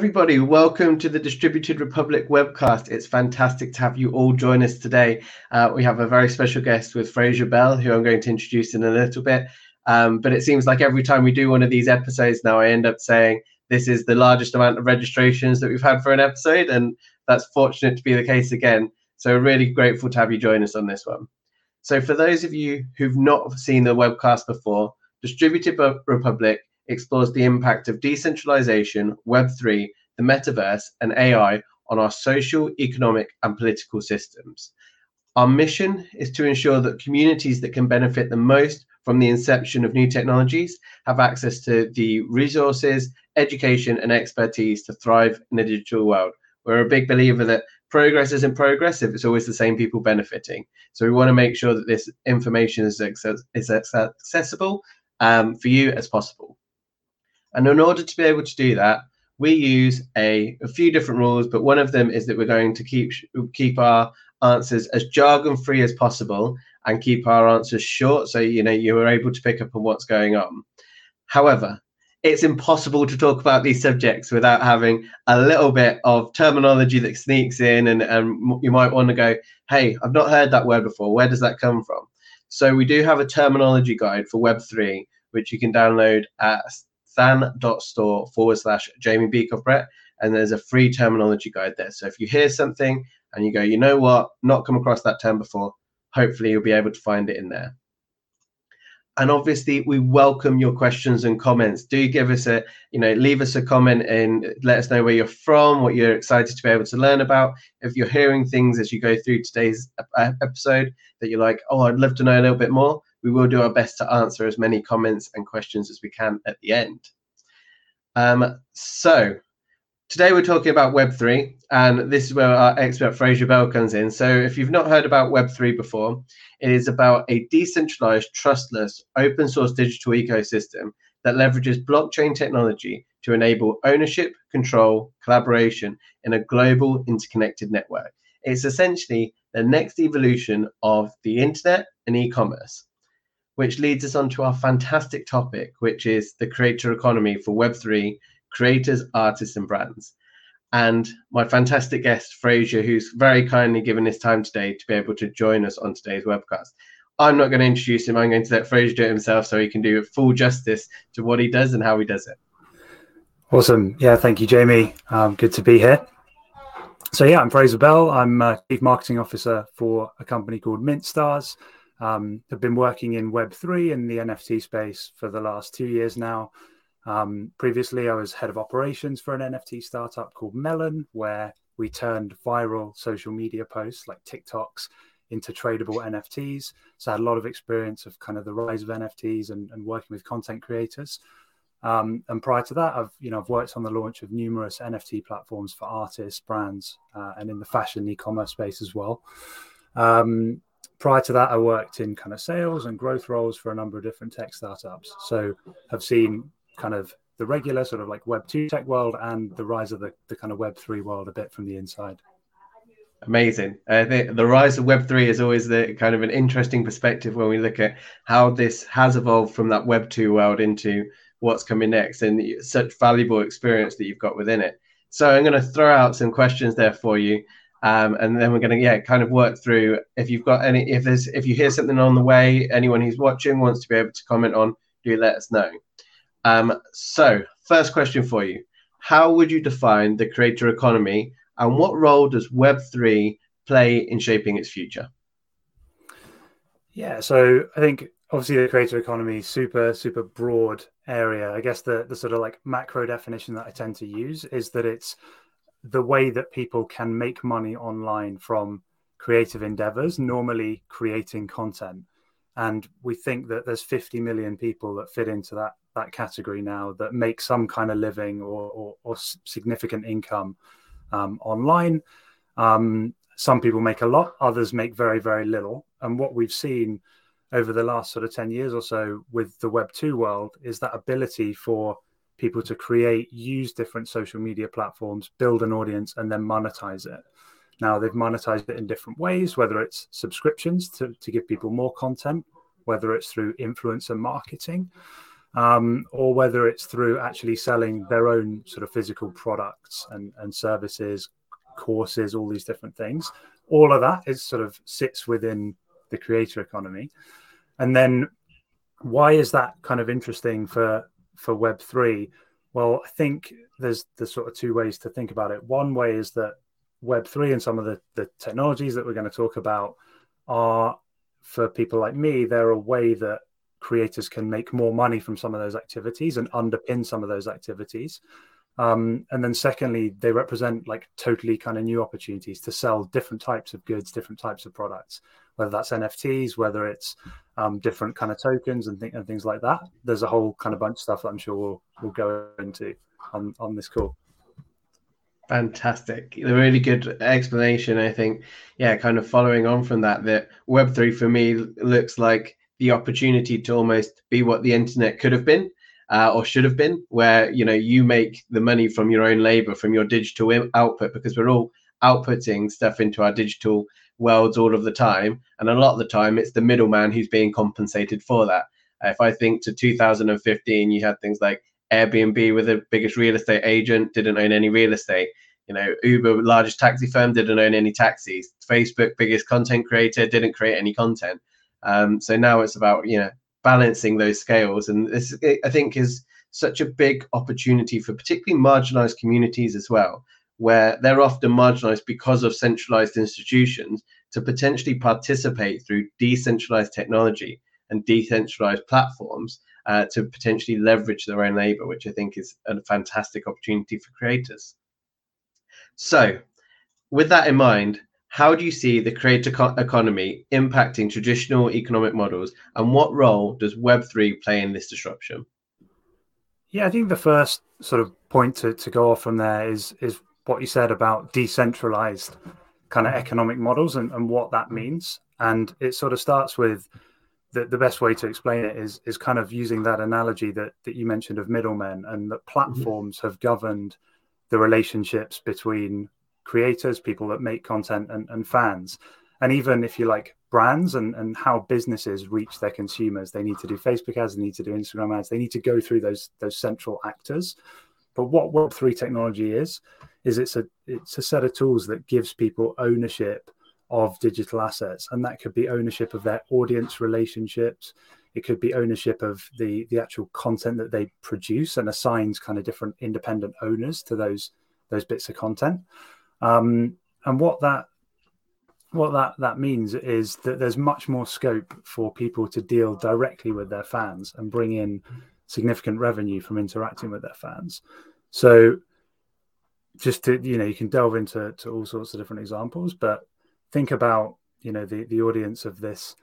Everybody. Welcome to the Distributed Republic webcast. It's fantastic to have you all join us today. Uh, we have a very special guest with Fraser Bell, who I'm going to introduce in a little bit. Um, but it seems like every time we do one of these episodes now, I end up saying this is the largest amount of registrations that we've had for an episode, and that's fortunate to be the case again. So, really grateful to have you join us on this one. So, for those of you who've not seen the webcast before, Distributed Republic explores the impact of decentralization, Web3, the metaverse, and AI on our social, economic, and political systems. Our mission is to ensure that communities that can benefit the most from the inception of new technologies have access to the resources, education, and expertise to thrive in a digital world. We're a big believer that progress isn't progressive, it's always the same people benefiting. So we want to make sure that this information is, is accessible um, for you as possible. And in order to be able to do that, we use a, a few different rules, but one of them is that we're going to keep keep our answers as jargon free as possible and keep our answers short so you know you are able to pick up on what's going on. However, it's impossible to talk about these subjects without having a little bit of terminology that sneaks in and, and you might want to go, hey, I've not heard that word before. Where does that come from? So we do have a terminology guide for Web3, which you can download at stan.store forward slash Jamie Bykov-Brett. And there's a free terminology guide there. So if you hear something and you go, you know what, not come across that term before, hopefully you'll be able to find it in there. And obviously, we welcome your questions and comments. Do give us a, you know, leave us a comment and let us know where you're from, what you're excited to be able to learn about. If you're hearing things as you go through today's episode that you're like, oh, I'd love to know a little bit more, we will do our best to answer as many comments and questions as we can at the end. Um, so today we're talking about Web3, and this is where our expert Fraser Bell comes in. So if you've not heard about Web3 before, it is about a decentralized, trustless, open source digital ecosystem that leverages blockchain technology to enable ownership, control, collaboration in a global interconnected network. It's essentially the next evolution of the internet and e-commerce which leads us on to our fantastic topic, which is the creator economy for Web3 creators, artists, and brands. And my fantastic guest, Fraser, who's very kindly given his time today to be able to join us on today's webcast. I'm not going to introduce him. I'm going to let Fraser do it himself so he can do full justice to what he does and how he does it. Awesome. Yeah, thank you, Jamie. Um, good to be here. So, yeah, I'm Fraser Bell. I'm a Chief Marketing Officer for a company called MintStars. Um, have been working in Web3 in the NFT space for the last two years now. Um, previously, I was head of operations for an NFT startup called Melon, where we turned viral social media posts like TikToks into tradable NFTs. So I had a lot of experience of kind of the rise of NFTs and, and working with content creators. Um, and prior to that, I've you know I've worked on the launch of numerous NFT platforms for artists, brands, uh, and in the fashion e-commerce space as well. Um, prior to that, I worked in kind of sales and growth roles for a number of different tech startups. So have seen kind of the regular sort of like Web two tech world and the rise of the, the kind of Web three world a bit from the inside. Amazing. Uh, I think the rise of Web three is always the kind of an interesting perspective when we look at how this has evolved from that Web two world into what's coming next and such valuable experience that you've got within it. So I'm going to throw out some questions there for you. Um, and then we're going to yeah kind of work through if you've got any if there's if you hear something on the way anyone who's watching wants to be able to comment on do let us know. Um, so first question for you. How would you define the creator economy and what role does web3 play in shaping its future? Yeah so i think obviously the creator economy is super super broad area. I guess the the sort of like macro definition that i tend to use is that it's the way that people can make money online from creative endeavors, normally creating content. And we think that there's 50 million people that fit into that that category now that make some kind of living or, or, or significant income um, online. Um, some people make a lot, others make very, very little. And what we've seen over the last sort of 10 years or so with the Web 2 world is that ability for people to create, use different social media platforms, build an audience, and then monetize it. Now, they've monetized it in different ways, whether it's subscriptions to, to give people more content, whether it's through influencer marketing. um, or whether it's through actually selling their own sort of physical products and, and services, courses, all these different things. All of that is sort of sits within the creator economy. And then why is that kind of interesting for for Web three? Well, I think there's there's sort of two ways to think about it. One way is that Web three and some of the the technologies that we're going to talk about are for people like me. They're a way that creators can make more money from some of those activities and underpin some of those activities. Um, and then secondly, they represent like totally kind of new opportunities to sell different types of goods, different types of products, whether that's NFTs, whether it's um, different kind of tokens and, th- and things like that. There's a whole kind of bunch of stuff that I'm sure we'll, we'll go into on, on this call. Fantastic. A really good explanation, I think. Yeah, kind of following on from that, that Web3 for me looks like the opportunity to almost be what the internet could have been uh, or should have been, where you know you make the money from your own labor, from your digital output, because we're all outputting stuff into our digital worlds all of the time, and a lot of the time it's the middleman who's being compensated for that. If I think to 2015, you had things like Airbnb with the biggest real estate agent didn't own any real estate. You know, Uber, largest taxi firm, didn't own any taxis. Facebook, biggest content creator, didn't create any content. Um, so now it's about you know balancing those scales, and this I think is such a big opportunity for particularly marginalized communities as well, where they're often marginalized because of centralized institutions to potentially participate through decentralized technology and decentralized platforms uh, to potentially leverage their own labor, which I think is a fantastic opportunity for creators. So, with that in mind, how do you see the creator co- economy impacting traditional economic models, and what role does Web3 play in this disruption? Yeah, I think the first sort of point to, to go off from there is is what you said about decentralized kind of economic models and, and what that means. And it sort of starts with the, the best way to explain it is is kind of using that analogy that that you mentioned of middlemen and that mm-hmm. platforms mm-hmm. have governed the relationships between creators, people that make content, and, and fans. And even if you like brands and, and how businesses reach their consumers, they need to do Facebook ads, they need to do Instagram ads, they need to go through those those central actors. But what Web three technology is, is it's a it's a set of tools that gives people ownership of digital assets, and that could be ownership of their audience relationships. It could be ownership of the the actual content that they produce, and assigns kind of different independent owners to those those bits of content. Um, and what that what that that means is that there's much more scope for people to deal directly with their fans and bring in significant revenue from interacting with their fans. So just to you know you can delve into to all sorts of different examples but think about you know the the audience of this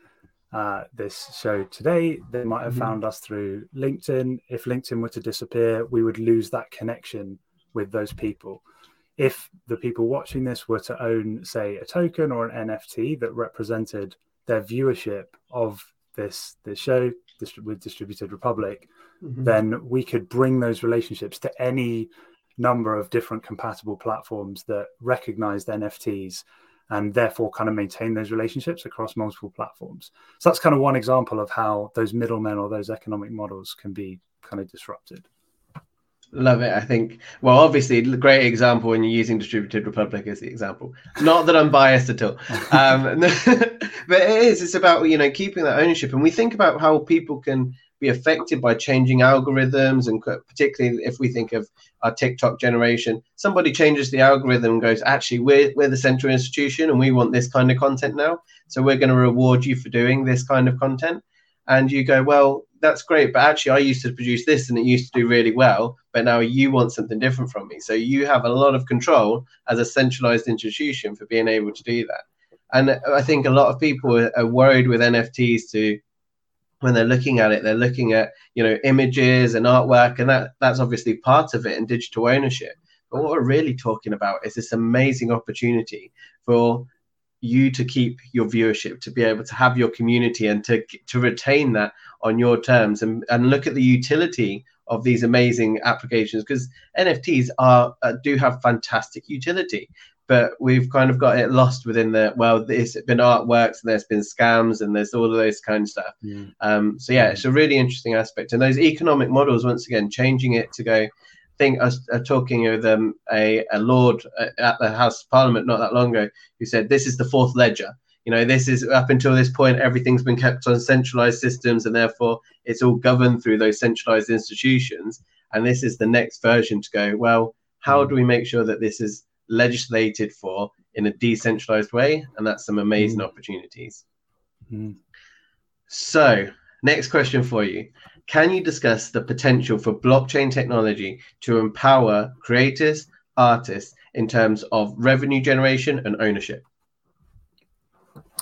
uh, this show today they might have mm-hmm. found us through linkedin if linkedin were to disappear we would lose that connection with those people if the people watching this were to own, say, a token or an NFT that represented their viewership of this this show with Distributed Republic, mm-hmm. then we could bring those relationships to any number of different compatible platforms that recognized NFTs and therefore kind of maintain those relationships across multiple platforms. So that's kind of one example of how those middlemen or those economic models can be kind of disrupted. Love it. I think, well, obviously, the great example when you're using Distributed Republic as the example. Not that I'm biased at all, um, but it is. It's about you know keeping that ownership, and we think about how people can be affected by changing algorithms, and particularly if we think of our TikTok generation, somebody changes the algorithm and goes, actually, we're we're the central institution, and we want this kind of content now, so we're going to reward you for doing this kind of content and you go, well, that's great, but actually, I used to produce this and it used to do really well, but now you want something different from me. So you have a lot of control as a centralized institution for being able to do that. And I think a lot of people are worried with NFTs to when they're looking at it, they're looking at you know images and artwork, and that that's obviously part of it and digital ownership. But what we're really talking about is this amazing opportunity for you to keep your viewership, to be able to have your community and to to retain that on your terms and, and look at the utility of these amazing applications because NFTs are uh, do have fantastic utility, but we've kind of got it lost within the well, there's been artworks and there's been scams and there's all of those kind of stuff. Mm. Um, so yeah, it's a really interesting aspect, and those economic models once again changing it to go. I think I was uh, talking with um, a, a lord uh, at the House of Parliament not that long ago who said this is the fourth ledger you know this is up until this point everything's been kept on centralized systems and therefore it's all governed through those centralized institutions and this is the next version to go well how do we make sure that this is legislated for in a decentralized way and that's some amazing mm. opportunities mm. so next question for you can you discuss the potential for blockchain technology to empower creators artists in terms of revenue generation and ownership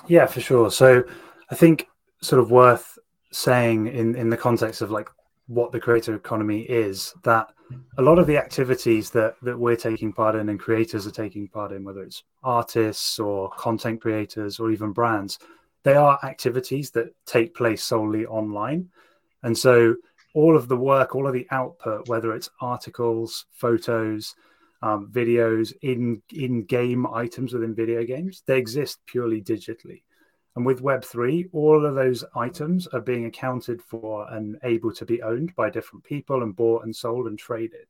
yeah, for sure. So I think sort of worth saying in in the context of like what the creator economy is that a lot of the activities that that we're taking part in and creators are taking part in whether it's artists or content creators or even brands they are activities that take place solely online. And so all of the work all of the output whether it's articles photos um, videos in in game items within video games they exist purely digitally and with web3 all of those items are being accounted for and able to be owned by different people and bought and sold and traded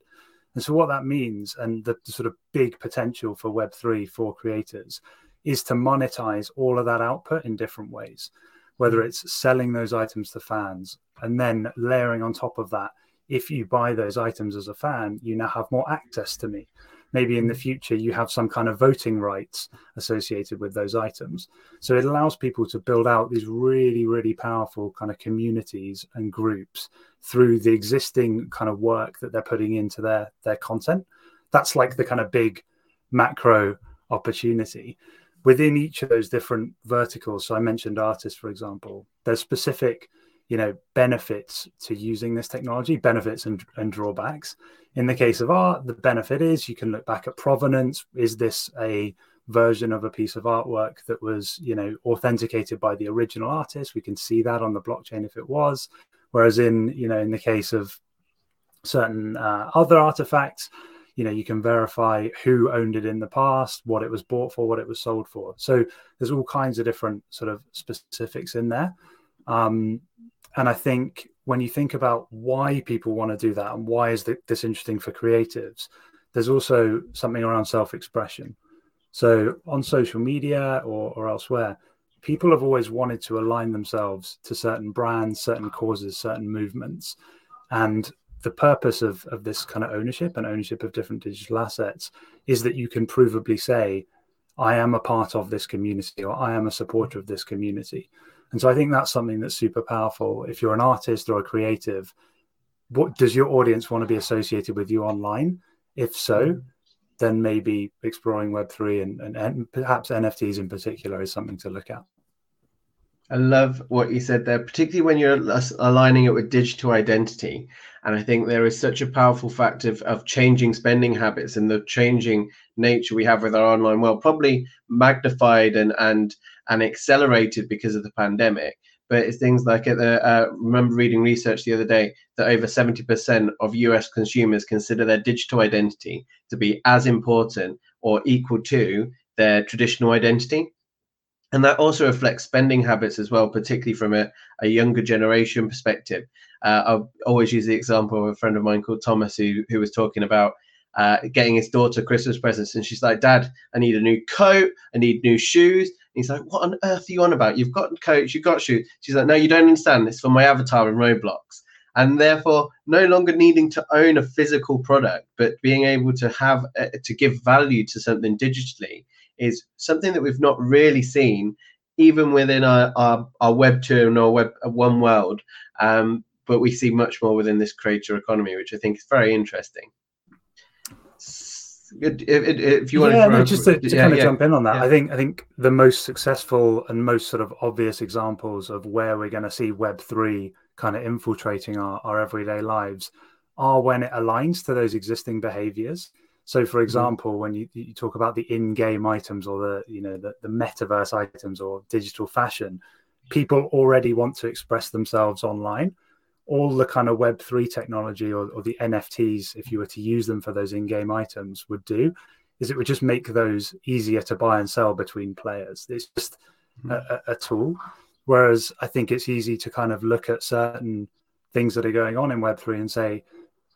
and so what that means and the, the sort of big potential for web3 for creators is to monetize all of that output in different ways whether mm-hmm. it's selling those items to fans and then layering on top of that if you buy those items as a fan, you now have more access to me. Maybe in the future, you have some kind of voting rights associated with those items. So it allows people to build out these really, really powerful kind of communities and groups through the existing kind of work that they're putting into their their content. That's like the kind of big macro opportunity within each of those different verticals. So I mentioned artists, for example. There's specific you know benefits to using this technology benefits and, and drawbacks. In the case of art the benefit is you can look back at provenance. Is this a version of a piece of artwork that was you know authenticated by the original artist? We can see that on the blockchain if it was. Whereas in you know in the case of certain uh, other artifacts you know you can verify who owned it in the past what it was bought for what it was sold for. So there's all kinds of different sort of specifics in there. Um, and I think when you think about why people want to do that and why is this interesting for creatives, there's also something around self-expression. So on social media or, or elsewhere, people have always wanted to align themselves to certain brands, certain causes, certain movements. And the purpose of, of this kind of ownership and ownership of different digital assets is that you can provably say, I am a part of this community or I am a supporter of this community. And so I think that's something that's super powerful. If you're an artist or a creative, what does your audience want to be associated with you online? If so, mm-hmm. then maybe exploring Web3 and, and, and perhaps NFTs in particular is something to look at. I love what you said there, particularly when you're aligning it with digital identity. And I think there is such a powerful fact of, of changing spending habits and the changing nature we have with our online world, probably magnified and and and accelerated because of the pandemic. But it's things like at the uh, remember reading research the other day that over 70% of US consumers consider their digital identity to be as important or equal to their traditional identity. And that also reflects spending habits as well, particularly from a, a younger generation perspective. Uh, I'll always use the example of a friend of mine called Thomas who, who was talking about uh, getting his daughter Christmas presents. And she's like, Dad, I need a new coat, I need new shoes he's like, What on earth are you on about? You've got coach, you've got shoes. She's like, No, you don't understand. this for my avatar in Roblox. And therefore, no longer needing to own a physical product, but being able to have uh, to give value to something digitally is something that we've not really seen, even within our, our, our Web 2 and our Web uh, 1 world. Um, but we see much more within this creator economy, which I think is very interesting if, if you want yeah, to, no, just to, to yeah, kind of yeah, jump in on that, I think I think the most successful and most sort of obvious examples of where we're going to see Web three kind of infiltrating our, our everyday lives are when it aligns to those existing behaviors. So, for mm-hmm. example, mm-hmm. when you, you talk about the in-game items or the you know the, the metaverse items or digital fashion, people already want to express themselves online all the kind of Web3 technology or, or the NFTs, if you were to use them for those in game items, would do is it would just make those easier to buy and sell between players. It's just mm-hmm. a, a, tool. Whereas I think it's easy to kind of look at certain things that are going on in Web3 and say,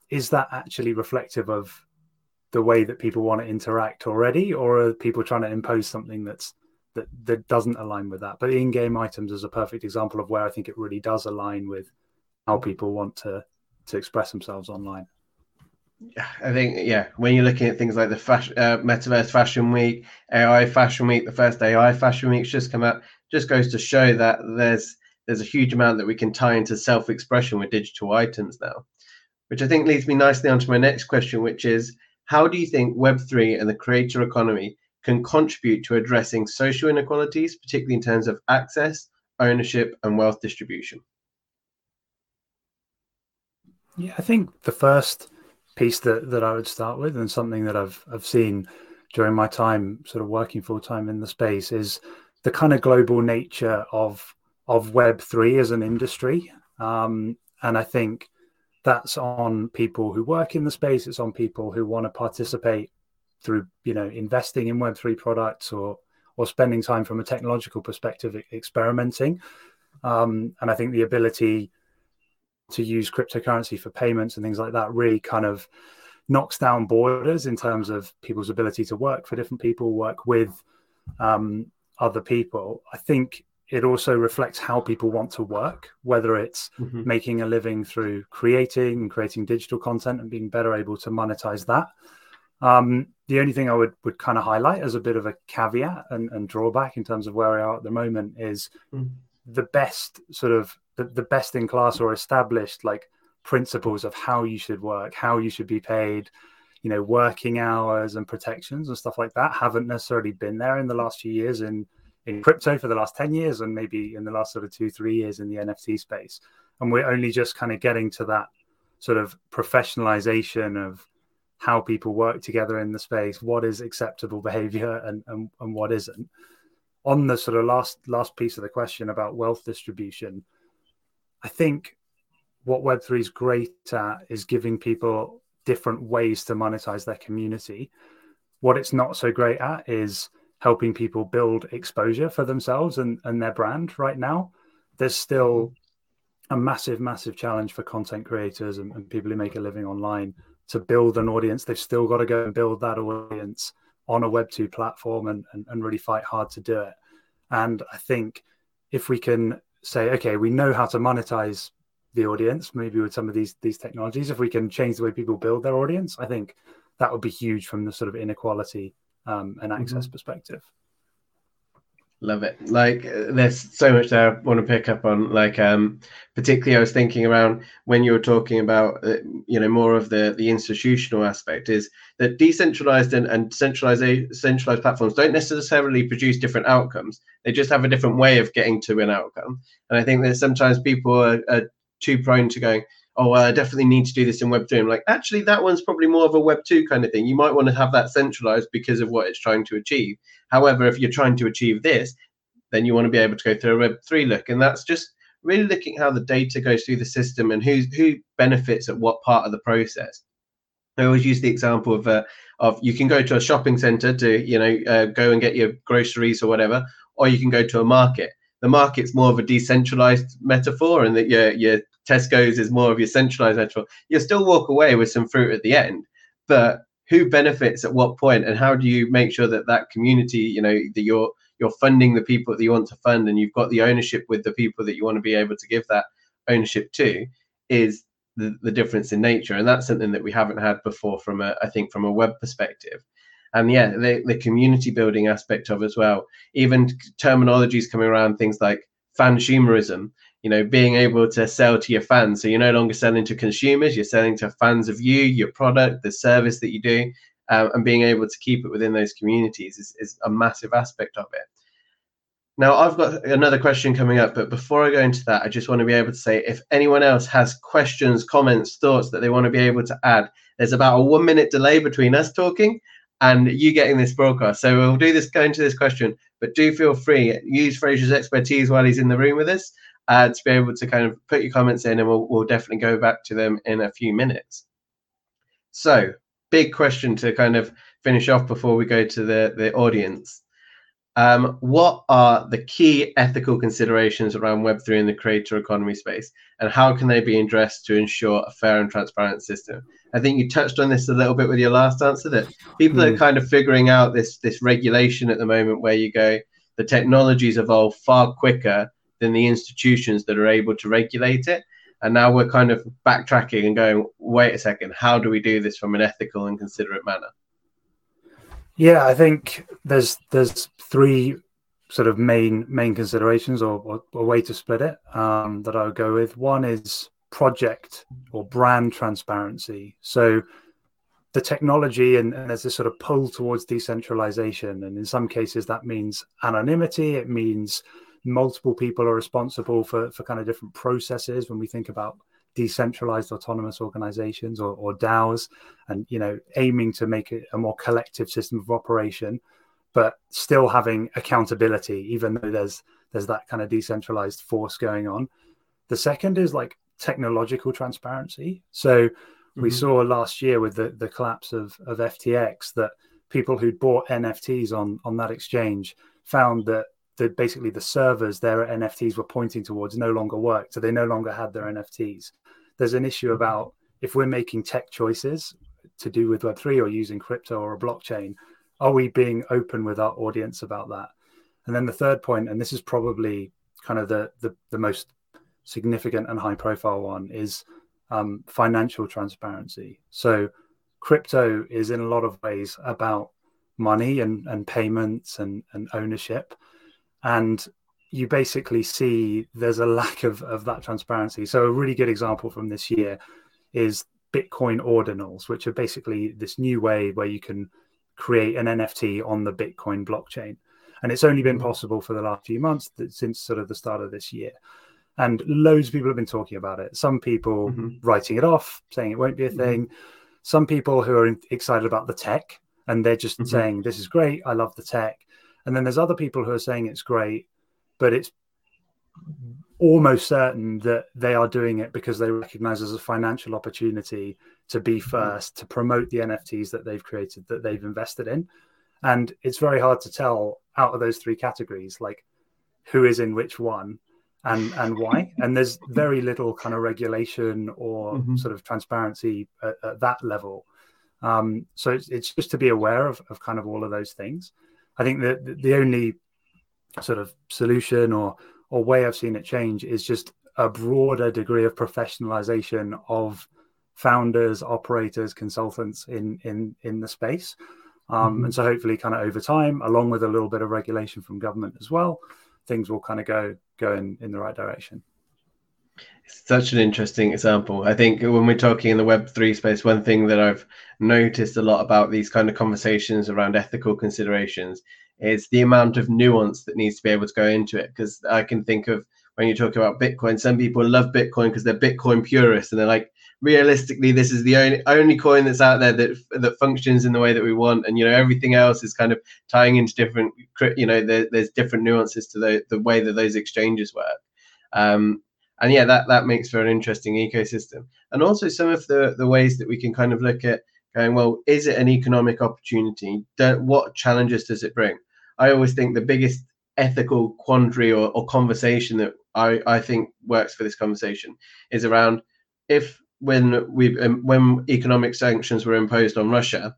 is that actually reflective of the way that people want to interact already, or are people trying to impose something that's that that doesn't align with that? But in-game items is a perfect example of where I think it really does align with how people want to to express themselves online. Yeah, I think yeah, when you're looking at things like the fashion, uh, metaverse fashion week, AI fashion week, the first AI fashion week's just come out, just goes to show that there's there's a huge amount that we can tie into self-expression with digital items now, which I think leads me nicely onto my next question, which is how do you think Web3 and the creator economy can contribute to addressing social inequalities, particularly in terms of access, ownership, and wealth distribution? Yeah, I think the first piece that, that I would start with, and something that I've I've seen during my time sort of working full time in the space, is the kind of global nature of of Web three as an industry. Um, and I think that's on people who work in the space. It's on people who want to participate through, you know, investing in Web three products or or spending time from a technological perspective experimenting. Um, and I think the ability to use cryptocurrency for payments and things like that really kind of knocks down borders in terms of people's ability to work for different people, work with um, other people. I think it also reflects how people want to work, whether it's mm-hmm. making a living through creating and creating digital content and being better able to monetize that. Um, the only thing I would, would kind of highlight as a bit of a caveat and, and drawback in terms of where we are at the moment is mm. the best sort of the, the best in class or established like principles of how you should work, how you should be paid, you know, working hours and protections and stuff like that haven't necessarily been there in the last few years in in crypto for the last 10 years and maybe in the last sort of two, three years in the NFT space. And we're only just kind of getting to that sort of professionalization of how people work together in the space, what is acceptable behavior and, and, and what isn't. On the sort of last last piece of the question about wealth distribution, I think what Web3 is great at is giving people different ways to monetize their community. What it's not so great at is helping people build exposure for themselves and, and their brand right now. There's still a massive, massive challenge for content creators and, and people who make a living online to build an audience. They've still got to go and build that audience on a Web2 platform and, and, and really fight hard to do it. And I think if we can say, okay, we know how to monetize the audience, maybe with some of these these technologies, if we can change the way people build their audience, I think that would be huge from the sort of inequality um, and access mm-hmm. perspective. Love it. Like there's so much there I want to pick up on. Like um, particularly, I was thinking around when you were talking about uh, you know more of the the institutional aspect is that decentralized and, and centralized centralized platforms don't necessarily produce different outcomes. They just have a different way of getting to an outcome. And I think that sometimes people are, are too prone to going, oh, well, I definitely need to do this in Web 2. I'm like, actually, that one's probably more of a Web 2 kind of thing. You might want to have that centralized because of what it's trying to achieve. However, if you're trying to achieve this, then you want to be able to go through a Web 3 look. And that's just really looking how the data goes through the system and who's, who benefits at what part of the process. I always use the example of uh, of you can go to a shopping center to you know uh, go and get your groceries or whatever, or you can go to a market. The market's more of a decentralized metaphor, and that your your Tesco's is more of your centralized metaphor, you'll still walk away with some fruit at the end. But who benefits at what point, and how do you make sure that that community, you know, that you're you're funding the people that you want to fund, and you've got the ownership with the people that you want to be able to give that ownership to, is the, the difference in nature, and that's something that we haven't had before from a, I think, from a web perspective. And yeah the, the community building aspect of as well. Even terminologies coming around things like fansumerism you know being able to sell to your fans. So you're no longer selling to consumers you're selling to fans of you your product the service that you do um, and being able to keep it within those communities is, is a massive aspect of it. Now i've got another question coming up but before i go into that i just want to be able to say if anyone else has questions comments thoughts that they want to be able to add there's about a one minute delay between us talking and you getting this broadcast. So we'll do this go into this question but do feel free use fraser's expertise while he's in the room with us uh, to be able to kind of put your comments in, and we'll, we'll definitely go back to them in a few minutes. So, big question to kind of finish off before we go to the, the audience. Um, what are the key ethical considerations around Web3 in the creator economy space, and how can they be addressed to ensure a fair and transparent system? I think you touched on this a little bit with your last answer that people mm. are hmm. kind of figuring out this this regulation at the moment, where you go, the technologies evolve far quicker than the institutions that are able to regulate it, and now we're kind of backtracking and going, wait a second, how do we do this from an ethical and considerate manner? Yeah, I think there's there's three sort of main main considerations or, or way to split it um, that I would go with. One is project or brand transparency. So the technology and, and, there's this sort of pull towards decentralization and in some cases that means anonymity it means multiple people are responsible for, for kind of different processes when we think about decentralized autonomous organizations or, or DAOs, and you know, aiming to make it a more collective system of operation, but still having accountability, even though there's there's that kind of decentralized force going on. The second is like technological transparency. So mm-hmm. we saw last year with the, the collapse of, of FTX that people who'd bought NFTs on on that exchange found that the basically the servers their NFTs were pointing towards no longer worked, so they no longer had their NFTs. There's an issue about if we're making tech choices to do with Web3 or using crypto or a blockchain, are we being open with our audience about that? And then the third point, and this is probably kind of the the, the most significant and high profile one, is um, financial transparency. So crypto is in a lot of ways about money and, and payments and, and ownership and you basically see there's a lack of, of that transparency. So a really good example from this year is Bitcoin ordinals, which are basically this new way where you can create an NFT on the Bitcoin blockchain. And it's only been mm-hmm. possible for the last few months that, since sort of the start of this year. And loads of people have been talking about it. Some people mm-hmm. writing it off, saying it won't be a mm-hmm. thing. Mm-hmm. Some people who are excited about the tech and they're just mm-hmm. saying, This is great. I love the tech. And then there's other people who are saying it's great, but it's almost certain that they are doing it because they recognize as a financial opportunity to be mm-hmm. first to promote the NFTs that they've created that they've invested in. And it's very hard to tell out of those three categories, like who is in which one and and why. And there's very little kind of regulation or mm-hmm. sort of transparency at, at that level. Um, so it's, it's just to be aware of, of kind of all of those things. I think that the only sort of solution or or way I've seen it change is just a broader degree of professionalization of founders, operators, consultants in in in the space. Um, mm-hmm. And so hopefully, kind of over time, along with a little bit of regulation from government as well, things will kind of go go in, in the right direction. Such an interesting example. I think when we're talking in the Web3 space, one thing that I've noticed a lot about these kind of conversations around ethical considerations is the amount of nuance that needs to be able to go into it. Because I can think of when you talk about Bitcoin, some people love Bitcoin because they're Bitcoin purists and they're like, realistically, this is the only only coin that's out there that that functions in the way that we want, and you know everything else is kind of tying into different, you know, there, there's different nuances to the the way that those exchanges work. Um, and yeah, that that makes for an interesting ecosystem, and also some of the the ways that we can kind of look at going, well, is it an economic opportunity? what challenges does it bring? I always think the biggest ethical quandary or, or conversation that I, I think works for this conversation is around if when we um, when economic sanctions were imposed on Russia,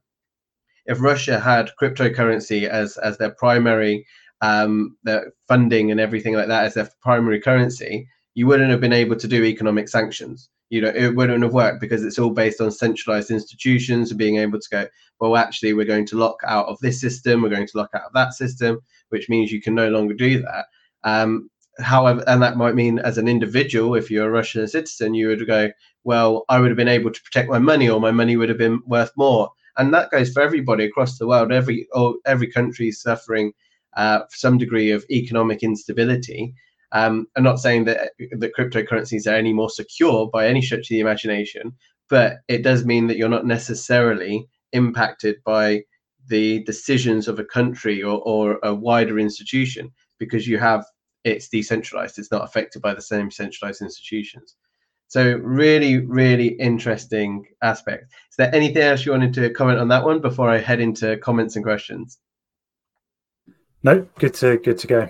if Russia had cryptocurrency as as their primary um, their funding and everything like that as their primary currency, you wouldn't have been able to do economic sanctions. You know, it wouldn't have worked because it's all based on centralized institutions and being able to go, well, actually, we're going to lock out of this system, we're going to lock out of that system, which means you can no longer do that. Um, however, and that might mean as an individual, if you're a Russian citizen, you would go, well, I would have been able to protect my money, or my money would have been worth more. And that goes for everybody across the world. Every or every country is suffering uh, some degree of economic instability. Um, I'm not saying that that cryptocurrencies are any more secure by any stretch of the imagination, but it does mean that you're not necessarily impacted by the decisions of a country or, or a wider institution because you have it's decentralized. It's not affected by the same centralized institutions. So really, really interesting aspect. Is there anything else you wanted to comment on that one before I head into comments and questions? No, good to good to go.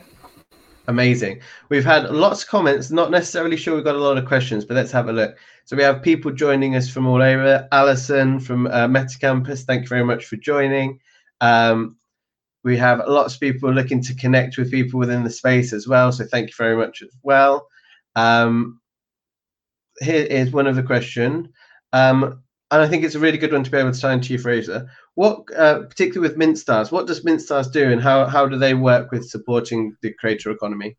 Amazing. We've had lots of comments. Not necessarily sure we've got a lot of questions, but let's have a look. So we have people joining us from all over. Alison from uh, Metacampus, thank you very much for joining. Um, we have lots of people looking to connect with people within the space as well. So thank you very much as well. Um, here is one other question. Um, and I think it's a really good one to be able to turn to you, Fraser. What, uh, particularly with MintStars, what does MintStars do, and how how do they work with supporting the creator economy?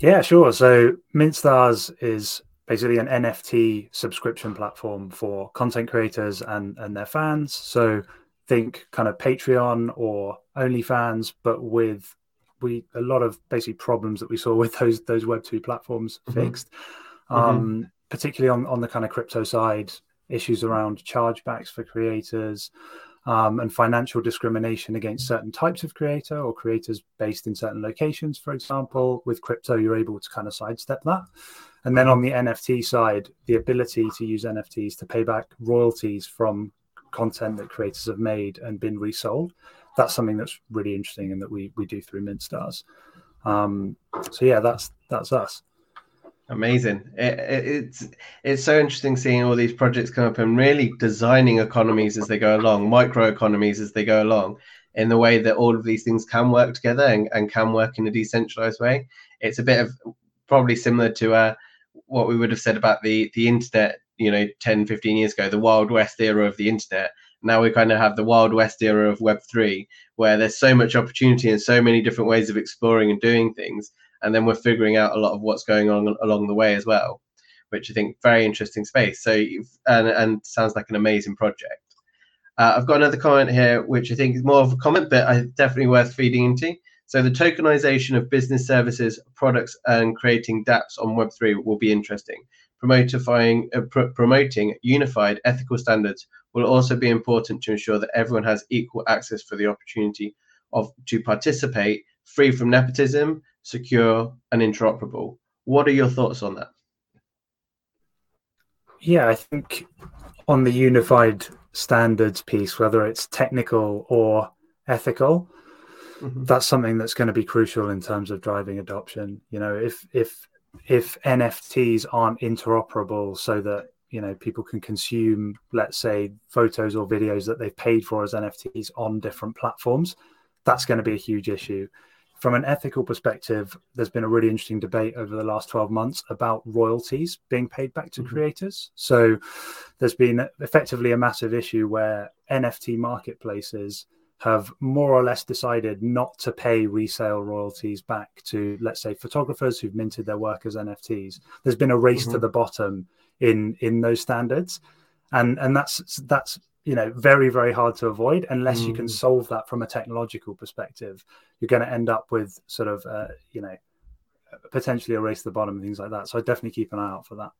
Yeah, sure. So MintStars is basically an NFT subscription platform for content creators and and their fans. So think kind of Patreon or OnlyFans, but with we a lot of basically problems that we saw with those those Web two platforms mm-hmm. fixed. Mm-hmm. Um, particularly on, on the kind of crypto side, issues around chargebacks for creators um, and financial discrimination against certain types of creator or creators based in certain locations, for example. With crypto, you're able to kind of sidestep that. And then on the NFT side, the ability to use NFTs to pay back royalties from content that creators have made and been resold. That's something that's really interesting and that we we do through MintStars. Um, so yeah, that's that's us. Amazing. It, it, it's it's so interesting seeing all these projects come up and really designing economies as they go along, micro economies as they go along, in the way that all of these things can work together and, and can work in a decentralized way. It's a bit of probably similar to uh, what we would have said about the the internet, you know, 10, 15 years ago, the Wild West era of the internet. Now we kind of have the Wild West era of Web3, where there's so much opportunity and so many different ways of exploring and doing things and then we're figuring out a lot of what's going on along the way as well, which I think very interesting space. So and and sounds like an amazing project. Uh, I've got another comment here, which I think is more of a comment, but I definitely worth feeding into. So the tokenization of business services, products, and creating DApps on Web3 will be interesting. Promotifying, uh, pr- promoting unified ethical standards will also be important to ensure that everyone has equal access for the opportunity of to participate, free from nepotism, secure, and interoperable. What are your thoughts on that? Yeah, I think on the unified standards piece, whether it's technical or ethical, mm-hmm. that's something that's going to be crucial in terms of driving adoption. You know, if if if NFTs aren't interoperable so that you know people can consume let's say photos or videos that they've paid for as nfts on different platforms that's going to be a huge issue from an ethical perspective, there's been a really interesting debate over the last 12 months about royalties being paid back to mm-hmm. creators. So there's been effectively a massive issue where NFT marketplaces have more or less decided not to pay resale royalties back to, let's say, photographers who've minted their work as NFTs. There's been a race mm-hmm. to the bottom in in those standards, and and that's that's you know very very hard to avoid unless mm. you can mm. solve that from a technological perspective. You're going to end up with sort of uh, you know potentially a race to the bottom and things like that. So i definitely keep an eye out for that.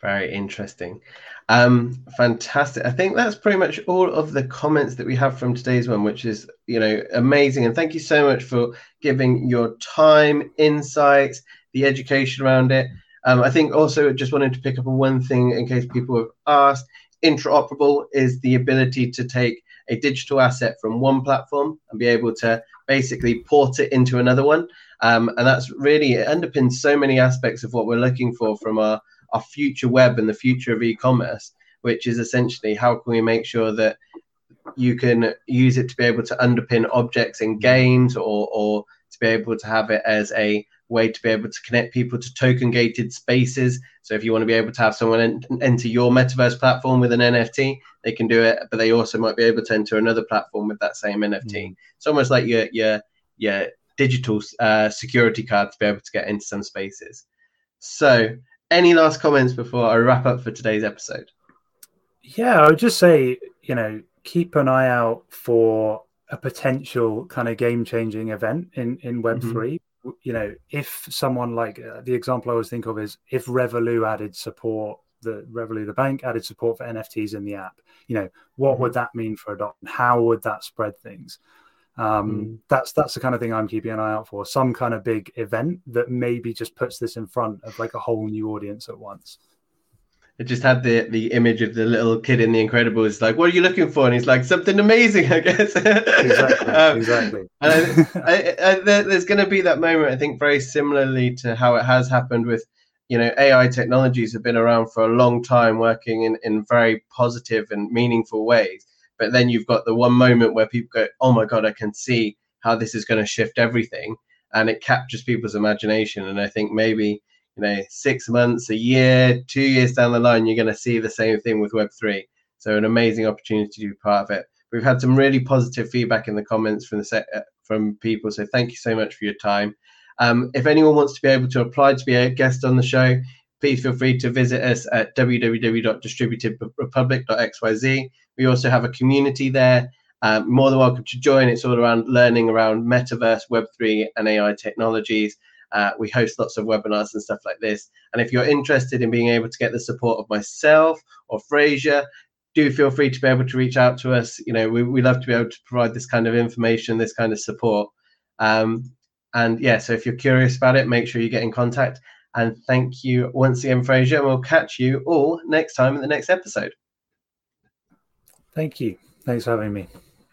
Very interesting. Um fantastic. I think that's pretty much all of the comments that we have from today's one which is you know amazing. And thank you so much for giving your time insights the education around it. Um, i think also just wanted to pick up on one thing in case people have asked interoperable is the ability to take a digital asset from one platform and be able to basically port it into another one. Um, and that's really it underpins so many aspects of what we're looking for from our, our future web and the future of e-commerce, which is essentially how can we make sure that you can use it to be able to underpin objects in games or, or to be able to have it as a way to be able to connect people to token gated spaces. So if you want to be able to have someone en- enter your metaverse platform with an NFT, they can do it, but they also might be able to enter another platform with that same NFT. Mm. It's almost like your your your digital uh, security card to be able to get into some spaces. So, any last comments before I wrap up for today's episode? Yeah, I would just say, you know, keep an eye out for a potential kind of game changing event in in Web 3 mm-hmm you know, if someone like uh, the example I always think of is if Revolut added support, the Revolut, the bank added support for NFTs in the app, you know, what mm-hmm. would that mean for adoption? How would that spread things? Um, mm. That's that's the kind of thing I'm keeping an eye out for. Some kind of big event that maybe just puts this in front of like a whole new audience at once. It just had the the image of the little kid in The Incredibles, like, "What are you looking for?" And he's like, "Something amazing, I guess." exactly. um, exactly. and I, I, I, there's going to be that moment, I think, very similarly to how it has happened with, you know, AI technologies have been around for a long time, working in in very positive and meaningful ways but then you've got the one moment where people go, "Oh my god, I can see how this is going to shift everything," and it captures people's imagination. And I think maybe you know six months, a year, two years down the line, you're going to see the same thing with Web three. So an amazing opportunity to be part of it. We've had some really positive feedback in the comments from the set, uh, from people. So thank you so much for your time. Um, if anyone wants to be able to apply to be a guest on the show, please feel free to visit us at www.distributedrepublic.xyz. We also have a community there. Um, more than welcome to join. It's all around learning around metaverse, Web3, and AI technologies. Uh, we host lots of webinars and stuff like this. And if you're interested in being able to get the support of myself or Fraser, do feel free to be able to reach out to us. You know, we, we love to be able to provide this kind of information, this kind of support. Um, and yeah, so if you're curious about it, make sure you get in contact. And thank you once again, Fraser. And we'll catch you all next time in the next episode. Thank you. Thanks for having me.